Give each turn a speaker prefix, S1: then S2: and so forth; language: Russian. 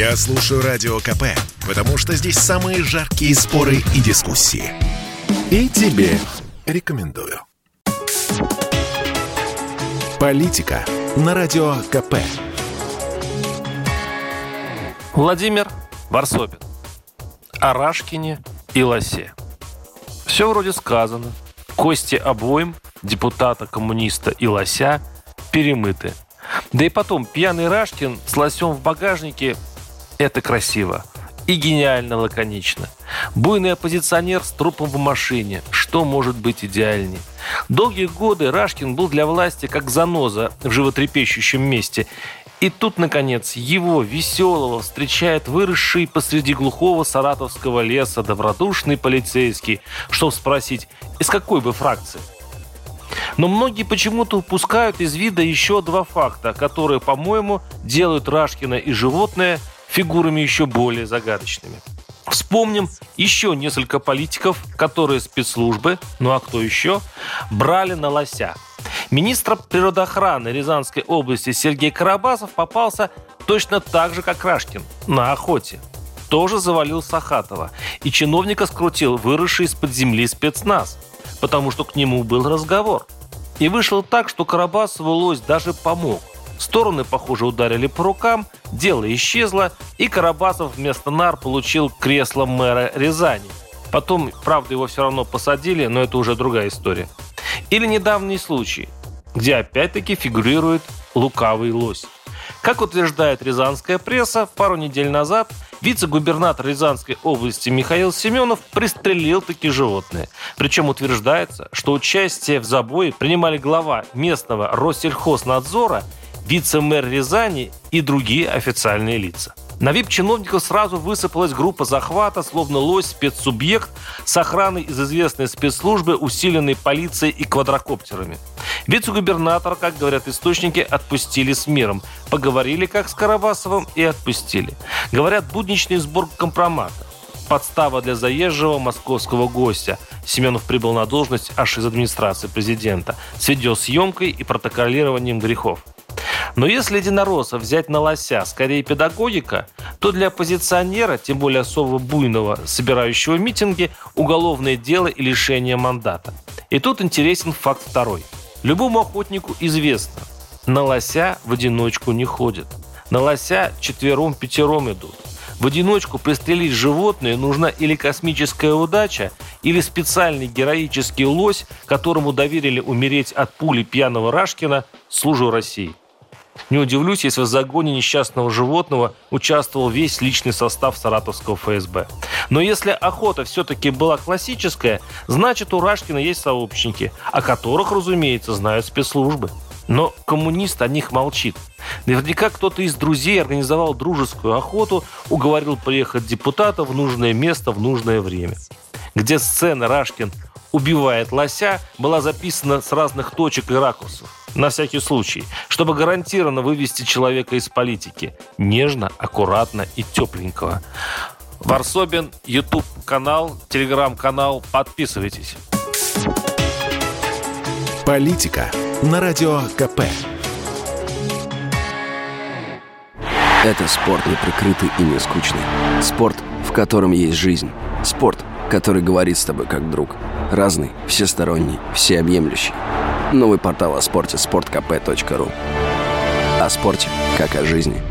S1: Я слушаю Радио КП, потому что здесь самые жаркие споры и дискуссии. И тебе рекомендую. Политика на Радио КП.
S2: Владимир Варсобин. О и Лосе. Все вроде сказано. Кости обоим, депутата, коммуниста и Лося, перемыты. Да и потом, пьяный Рашкин с Лосем в багажнике – это красиво. И гениально лаконично. Буйный оппозиционер с трупом в машине. Что может быть идеальнее? Долгие годы Рашкин был для власти как заноза в животрепещущем месте. И тут, наконец, его, веселого, встречает выросший посреди глухого саратовского леса добродушный полицейский, чтобы спросить, из какой бы фракции? Но многие почему-то упускают из вида еще два факта, которые, по-моему, делают Рашкина и животное фигурами еще более загадочными. Вспомним еще несколько политиков, которые спецслужбы, ну а кто еще, брали на лося. Министр природоохраны Рязанской области Сергей Карабасов попался точно так же, как Рашкин, на охоте. Тоже завалил Сахатова. И чиновника скрутил выросший из-под земли спецназ, потому что к нему был разговор. И вышло так, что Карабасову лось даже помог. Стороны, похоже, ударили по рукам, дело исчезло, и Карабасов вместо нар получил кресло мэра Рязани. Потом, правда, его все равно посадили, но это уже другая история. Или недавний случай, где опять-таки фигурирует лукавый лось. Как утверждает рязанская пресса, пару недель назад вице-губернатор Рязанской области Михаил Семенов пристрелил такие животные. Причем утверждается, что участие в забое принимали глава местного Россельхознадзора – вице-мэр Рязани и другие официальные лица. На вип-чиновников сразу высыпалась группа захвата, словно лось спецсубъект с охраной из известной спецслужбы, усиленной полицией и квадрокоптерами. Вице-губернатора, как говорят источники, отпустили с миром. Поговорили как с Карабасовым и отпустили. Говорят, будничный сбор компромата подстава для заезжего московского гостя. Семенов прибыл на должность аж из администрации президента с видеосъемкой и протоколированием грехов. Но если единоросса взять на лося скорее педагогика, то для оппозиционера, тем более особо буйного, собирающего митинги, уголовное дело и лишение мандата. И тут интересен факт второй. Любому охотнику известно, на лося в одиночку не ходят. На лося четвером-пятером идут. В одиночку пристрелить животное нужна или космическая удача, или специальный героический лось, которому доверили умереть от пули пьяного Рашкина «Служу России». Не удивлюсь, если в загоне несчастного животного участвовал весь личный состав саратовского ФСБ. Но если охота все-таки была классическая, значит у Рашкина есть сообщники, о которых, разумеется, знают спецслужбы. Но коммунист о них молчит. Наверняка кто-то из друзей организовал дружескую охоту, уговорил приехать депутата в нужное место в нужное время. Где сцена Рашкин убивает лося, была записана с разных точек и ракурсов. На всякий случай, чтобы гарантированно вывести человека из политики. Нежно, аккуратно и тепленького. Варсобин, YouTube канал, телеграм-канал. Подписывайтесь.
S1: Политика на радио КП.
S3: Это спорт неприкрытый и не скучный. Спорт, в котором есть жизнь. Спорт, который говорит с тобой как друг. Разный, всесторонний, всеобъемлющий. Новый портал о спорте – sportkp.ru О спорте, как о жизни –